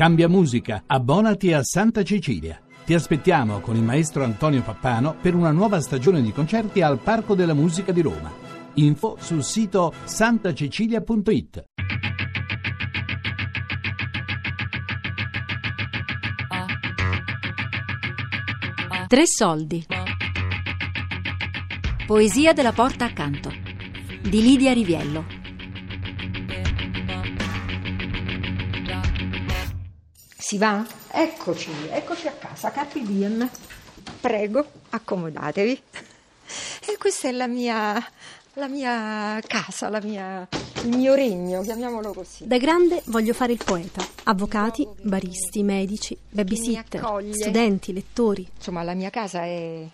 Cambia musica, abbonati a Santa Cecilia. Ti aspettiamo con il maestro Antonio Pappano per una nuova stagione di concerti al Parco della Musica di Roma. Info sul sito santacecilia.it. Tre soldi. Poesia della porta accanto di Lidia Riviello. Si va? Eccoci, eccoci a casa, Carpi Diem. Prego, accomodatevi. E questa è la mia, la mia casa, la mia, il mio regno, chiamiamolo così. Da grande voglio fare il poeta. Avvocati, baristi, medici, babysitter, studenti, lettori. Insomma, la mia casa è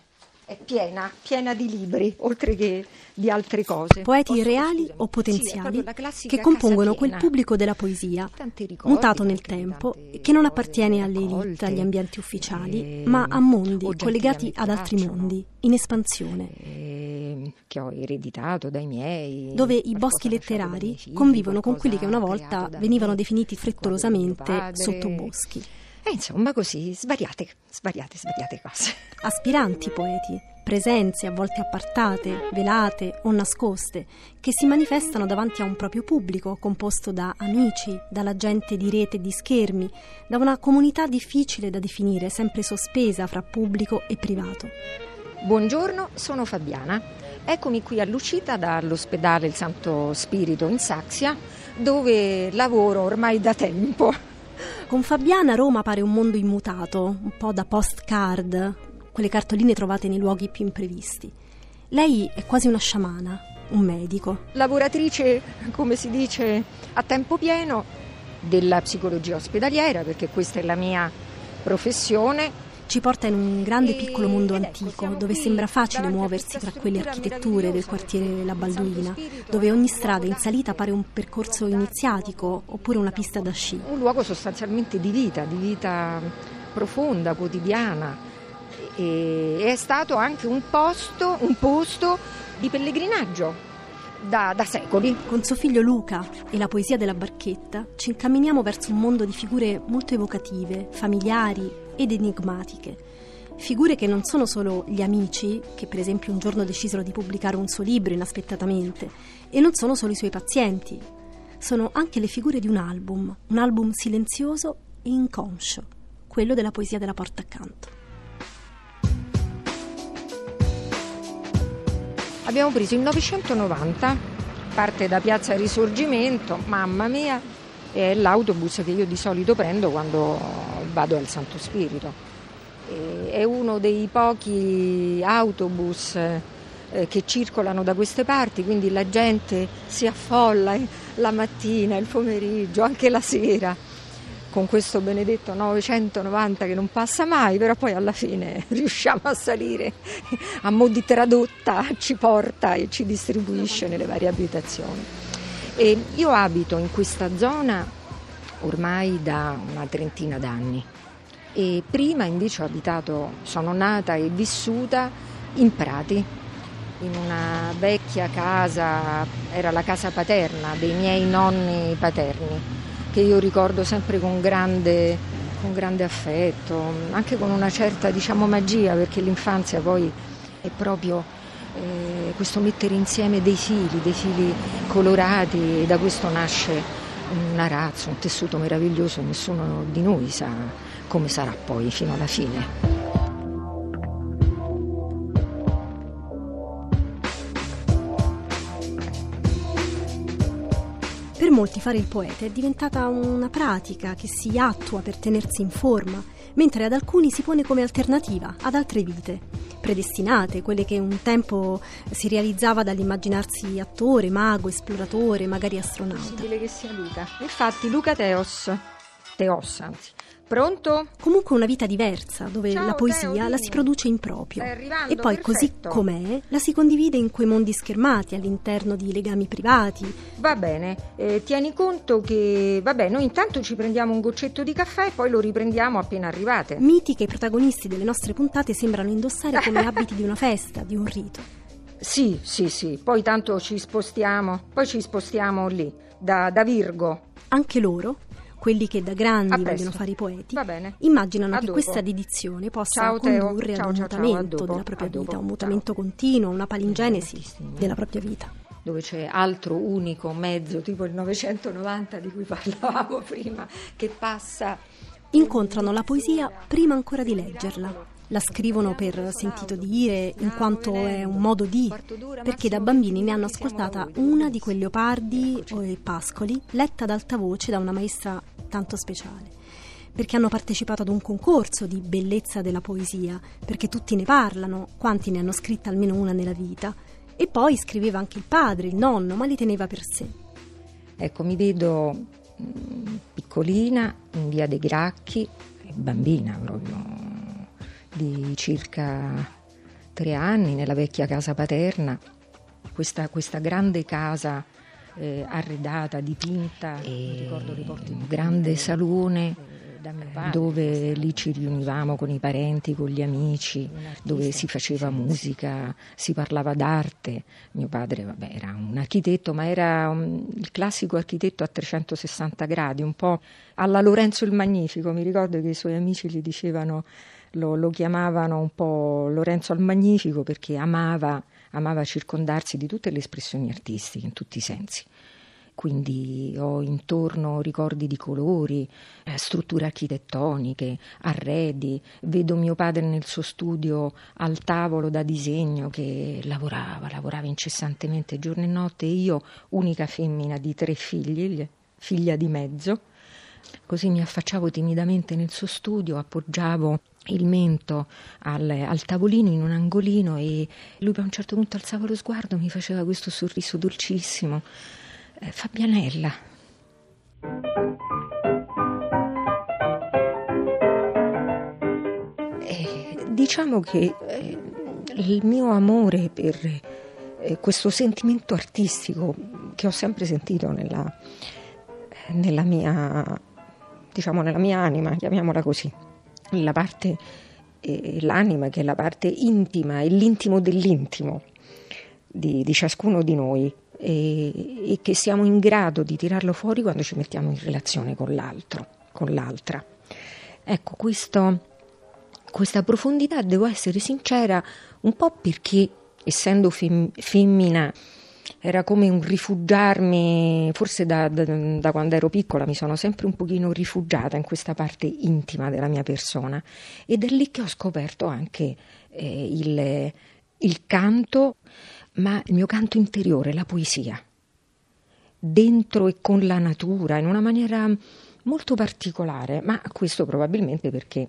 è piena, piena di libri, oltre che di altre cose. Poeti Posso reali o potenziali sì, che compongono quel pubblico della poesia, ricordi, mutato nel tempo, che non appartiene alle elite, agli ambienti ufficiali, e, ma a mondi collegati ad altri mondi, in espansione. E, che ho ereditato dai miei. Dove i boschi letterari convivono con quelli che una volta venivano definiti frettolosamente sottoboschi. E insomma così, svariate, svariate, svariate cose. Aspiranti poeti, presenze a volte appartate, velate o nascoste, che si manifestano davanti a un proprio pubblico composto da amici, dalla gente di rete e di schermi, da una comunità difficile da definire, sempre sospesa fra pubblico e privato. Buongiorno, sono Fabiana. Eccomi qui all'uscita dall'ospedale Il Santo Spirito in Saxia, dove lavoro ormai da tempo. Con Fabiana Roma pare un mondo immutato, un po' da postcard, quelle cartoline trovate nei luoghi più imprevisti. Lei è quasi una sciamana, un medico. Lavoratrice, come si dice, a tempo pieno della psicologia ospedaliera, perché questa è la mia professione ci porta in un grande piccolo mondo antico dove sembra facile muoversi tra quelle architetture del quartiere La Balduina, dove ogni strada in salita pare un percorso iniziatico oppure una pista da sci. Un luogo sostanzialmente di vita, di vita profonda, quotidiana. E è stato anche un posto, un posto di pellegrinaggio da, da, secoli. Con suo figlio Luca e la poesia della barchetta ci incamminiamo verso un mondo di figure molto evocative, familiari ed enigmatiche. Figure che non sono solo gli amici, che per esempio un giorno decisero di pubblicare un suo libro inaspettatamente, e non sono solo i suoi pazienti, sono anche le figure di un album, un album silenzioso e inconscio, quello della poesia della porta accanto. Abbiamo preso il 990, parte da Piazza Risorgimento, mamma mia, è l'autobus che io di solito prendo quando vado al Santo Spirito. È uno dei pochi autobus eh, che circolano da queste parti, quindi la gente si affolla la mattina, il pomeriggio, anche la sera con questo benedetto 990 che non passa mai, però poi alla fine riusciamo a salire a mo' di tradotta, ci porta e ci distribuisce nelle varie abitazioni. E io abito in questa zona ormai da una trentina d'anni. E prima invece ho abitato, sono nata e vissuta in Prati, in una vecchia casa, era la casa paterna dei miei nonni paterni che io ricordo sempre con grande, con grande affetto, anche con una certa diciamo, magia, perché l'infanzia poi è proprio eh, questo mettere insieme dei fili, dei fili colorati e da questo nasce un arazzo, un tessuto meraviglioso, nessuno di noi sa come sarà poi fino alla fine. Per molti fare il poeta è diventata una pratica che si attua per tenersi in forma, mentre ad alcuni si pone come alternativa ad altre vite, predestinate, quelle che un tempo si realizzava dall'immaginarsi attore, mago, esploratore, magari astronauta. È possibile che sia Luca. Infatti Luca Teos, Teos anzi, Pronto? Comunque una vita diversa, dove Ciao, la poesia Teo, la si produce in proprio. E poi, perfetto. così com'è, la si condivide in quei mondi schermati, all'interno di legami privati. Va bene, eh, tieni conto che, vabbè, noi intanto ci prendiamo un goccetto di caffè e poi lo riprendiamo appena arrivate. Miti che i protagonisti delle nostre puntate sembrano indossare come abiti di una festa, di un rito. Sì, sì, sì, poi tanto ci spostiamo, poi ci spostiamo lì, da, da Virgo. Anche loro quelli che da grandi vogliono fare i poeti, immaginano a che dopo. questa dedizione possa ciao, condurre ciao, ad un ciao, mutamento della propria vita, un mutamento continuo, una palingenesi della propria vita. Dove c'è altro unico mezzo, tipo il 990 di cui parlavamo prima, che passa. Incontrano la poesia prima ancora di leggerla. La scrivono per sentito dire, in quanto è un modo di, perché da bambini ne hanno ascoltata una di quei leopardi o i pascoli, letta ad alta voce da una maestra tanto speciale. Perché hanno partecipato ad un concorso di bellezza della poesia, perché tutti ne parlano, quanti ne hanno scritta almeno una nella vita, e poi scriveva anche il padre, il nonno, ma li teneva per sé. Ecco, mi vedo mm, piccolina in via dei Gracchi, bambina proprio, di circa tre anni, nella vecchia casa paterna, questa, questa grande casa eh, arredata, dipinta, e ricordo riporti un grande salone dove lì ci riunivamo con i parenti, con gli amici, dove si faceva musica, si parlava d'arte. Mio padre vabbè, era un architetto, ma era un, il classico architetto a 360 gradi, un po' alla Lorenzo il Magnifico. Mi ricordo che i suoi amici gli dicevano, lo, lo chiamavano un po' Lorenzo il Magnifico perché amava, amava circondarsi di tutte le espressioni artistiche in tutti i sensi quindi ho intorno ricordi di colori, eh, strutture architettoniche, arredi, vedo mio padre nel suo studio al tavolo da disegno che lavorava, lavorava incessantemente giorno e notte io, unica femmina di tre figli, figlia di mezzo, così mi affacciavo timidamente nel suo studio, appoggiavo il mento al, al, tavolino in un angolino e lui a un certo punto alzava lo sguardo, mi faceva questo sorriso dolcissimo Fabianella. Eh, diciamo che eh, il mio amore per eh, questo sentimento artistico che ho sempre sentito nella, nella mia diciamo nella mia anima, chiamiamola così, la parte, eh, l'anima che è la parte intima e l'intimo dell'intimo di, di ciascuno di noi e, e che siamo in grado di tirarlo fuori quando ci mettiamo in relazione con l'altro, con l'altra. Ecco, questo, questa profondità, devo essere sincera, un po' perché essendo fem- femmina era come un rifugiarmi, forse da, da, da, quando ero piccola mi sono sempre un pochino rifugiata in questa parte intima della mia persona ed è lì che ho scoperto anche eh, il, il canto ma il mio canto interiore, la poesia, dentro e con la natura, in una maniera molto particolare, ma questo probabilmente perché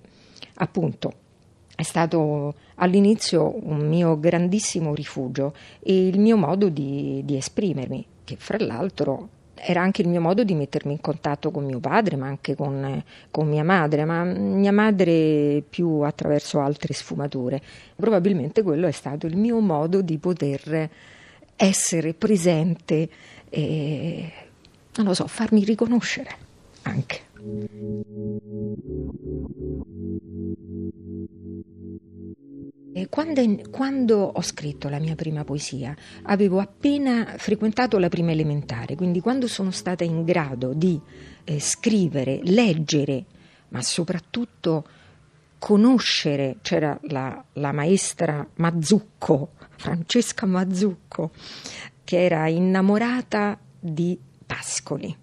appunto è stato all'inizio un mio grandissimo rifugio e il mio modo di, di esprimermi, che fra l'altro era anche il mio modo di mettermi in contatto con mio padre, ma anche con, con, mia madre, ma mia madre più attraverso altre sfumature. Probabilmente quello è stato il mio modo di poter essere presente e, non lo so, farmi riconoscere anche. Quando, quando, ho scritto la mia prima poesia avevo appena frequentato la prima elementare, quindi quando sono stata in grado di eh, scrivere, leggere, ma soprattutto conoscere, c'era la, la maestra Mazzucco, Francesca Mazzucco, che era innamorata di Pascoli.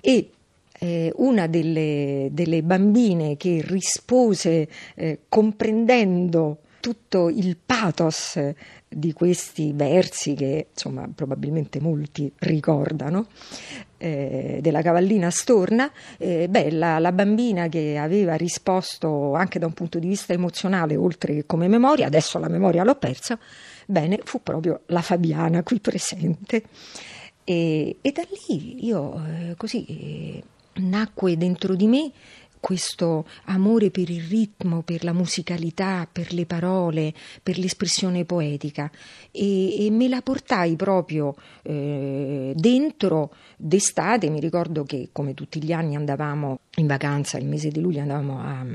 E eh, una delle, delle, bambine che rispose eh, comprendendo tutto il pathos di questi versi che insomma probabilmente molti ricordano eh, della cavallina storna eh, beh, la, la, bambina che aveva risposto anche da un punto di vista emozionale oltre che come memoria adesso la memoria l'ho persa bene fu proprio la Fabiana qui presente. E, e da lì io eh, così eh, nacque dentro di me questo amore per il ritmo, per la musicalità, per le parole, per l'espressione poetica e, e me la portai proprio eh, dentro d'estate. Mi ricordo che come tutti gli anni andavamo in vacanza, il mese di luglio andavamo a,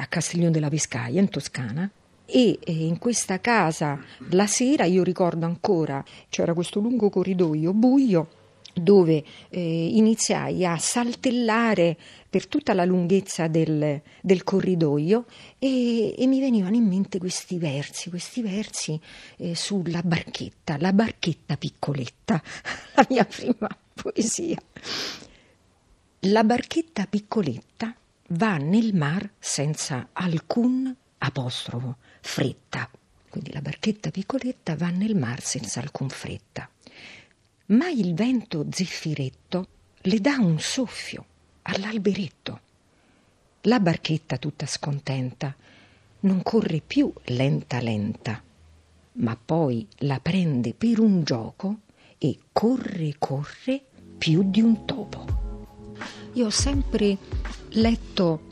a Castiglione della Pescaia in Toscana e in questa casa la sera io ricordo ancora c'era questo lungo corridoio buio dove eh, iniziai a saltellare per tutta la lunghezza del, del corridoio e, e, mi venivano in mente questi versi, questi versi eh, sulla barchetta, la barchetta piccoletta, la mia prima poesia. La barchetta piccoletta va nel mar senza alcun apostrofo, fretta. Quindi la barchetta piccoletta va nel mar senza alcun fretta. Ma il vento zeffiretto le dà un soffio all'alberetto. La barchetta tutta scontenta non corre più lenta lenta, ma poi la prende per un gioco e corre corre più di un topo. Io ho sempre letto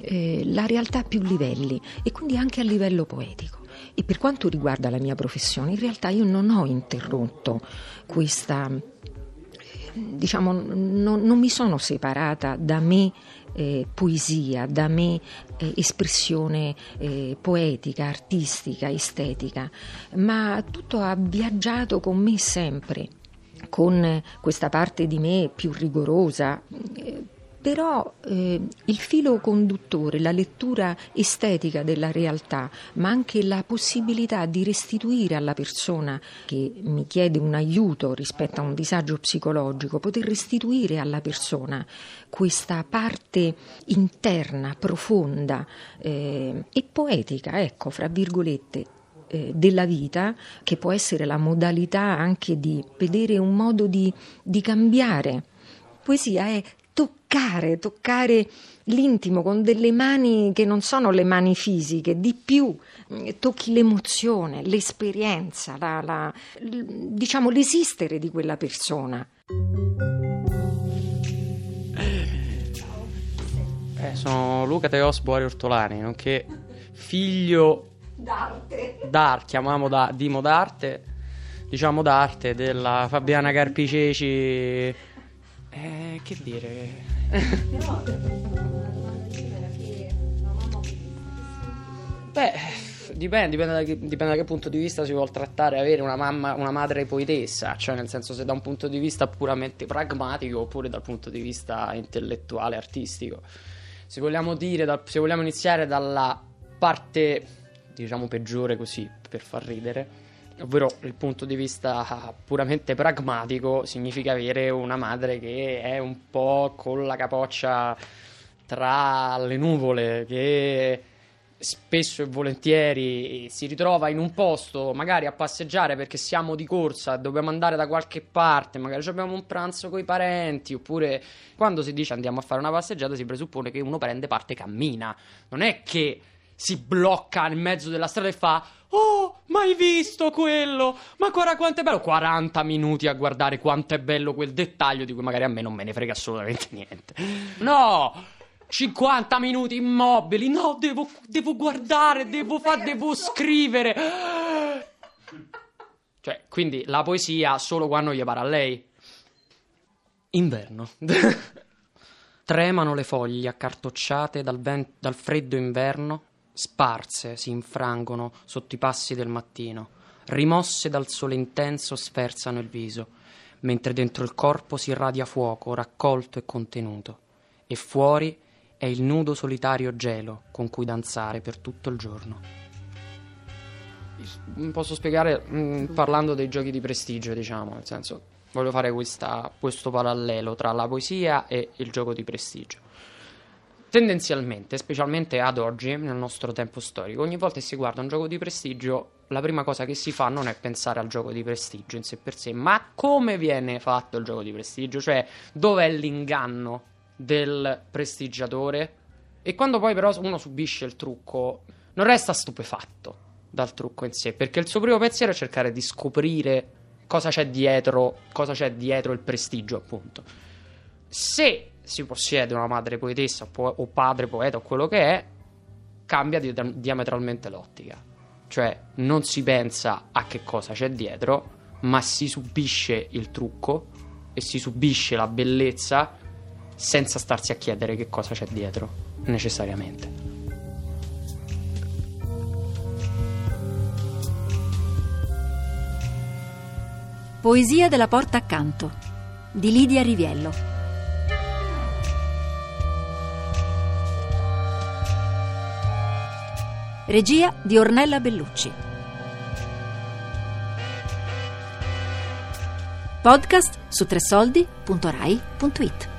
eh, la realtà a più livelli e quindi anche a livello poetico. E per quanto riguarda la mia professione, in realtà io non ho interrotto questa, diciamo, non, non mi sono separata da me eh, poesia, da me eh, espressione eh, poetica, artistica, estetica, ma tutto ha viaggiato con me sempre con questa parte di me più rigorosa, eh, però eh, il filo conduttore, la lettura estetica della realtà, ma anche la possibilità di restituire alla persona che mi chiede un aiuto rispetto a un disagio psicologico, poter restituire alla persona questa parte interna, profonda eh, e poetica, ecco, fra virgolette, eh, della vita, che può essere la modalità anche di vedere un modo di, di cambiare. Poesia è toccare, toccare l'intimo con delle mani che non sono le mani fisiche, di più mm, tocchi l'emozione, l'esperienza, la, la, diciamo l'esistere di quella persona. Eh, sono Luca Teos Boari Ortolani, nonché figlio d'arte, d'arte chiamiamo da, Dimo d'arte, diciamo d'arte della Fabiana Carpiceci eh, che dire? Beh, dipende, dipende da, che, dipende da, che, punto di vista si vuole trattare avere una mamma, una madre poetessa, cioè nel senso se da un punto di vista puramente pragmatico oppure dal punto di vista intellettuale, artistico. Se vogliamo dire, dal, se vogliamo iniziare dalla parte, diciamo, peggiore così, per far ridere, ovvero il punto di vista puramente pragmatico, significa avere una madre che è un po' con la capoccia tra le nuvole, che spesso e volentieri si ritrova in un posto, magari a passeggiare perché siamo di corsa, dobbiamo andare da qualche parte, magari abbiamo un pranzo con i parenti, oppure quando si dice andiamo a fare una passeggiata si presuppone che uno prende parte e cammina, non è che si blocca nel mezzo della strada e fa Oh, mai visto quello? Ma guarda quanto è bello! 40 minuti a guardare quanto è bello quel dettaglio di cui magari a me non me ne frega assolutamente niente. No! 50 minuti immobili. No, devo, devo guardare, devo, fa, devo scrivere. Cioè, quindi la poesia solo quando gli pare a lei. Inverno. Tremano le foglie accartocciate dal, vent- dal freddo inverno sparse si infrangono sotto i passi del mattino, rimosse dal sole intenso sferzano il viso, mentre dentro il corpo si irradia fuoco raccolto e contenuto, e fuori è il nudo solitario gelo con cui danzare per tutto il giorno. Posso spiegare mh, mm, parlando dei giochi di prestigio, diciamo, nel senso, voglio fare questa, questo parallelo tra la poesia e il gioco di prestigio tendenzialmente, specialmente ad oggi, nel nostro tempo storico, ogni volta che si guarda un gioco di prestigio, la prima cosa che si fa non è pensare al gioco di prestigio in sé per sé, ma come viene fatto il gioco di prestigio, cioè dov'è l'inganno del prestigiatore. E quando poi però uno subisce il trucco, non resta stupefatto dal trucco in sé, perché il suo primo pensiero è cercare di scoprire cosa c'è dietro, cosa c'è dietro il prestigio, appunto. Se si possiede una madre poetessa o padre poeta o quello che è, cambia di- diametralmente l'ottica. Cioè non si pensa a che cosa c'è dietro, ma si subisce il trucco e si subisce la bellezza senza starsi a chiedere che cosa c'è dietro, necessariamente. Poesia della porta accanto di Lidia Riviello. Regia di Ornella Bellucci. Podcast su tresoldi.rai.it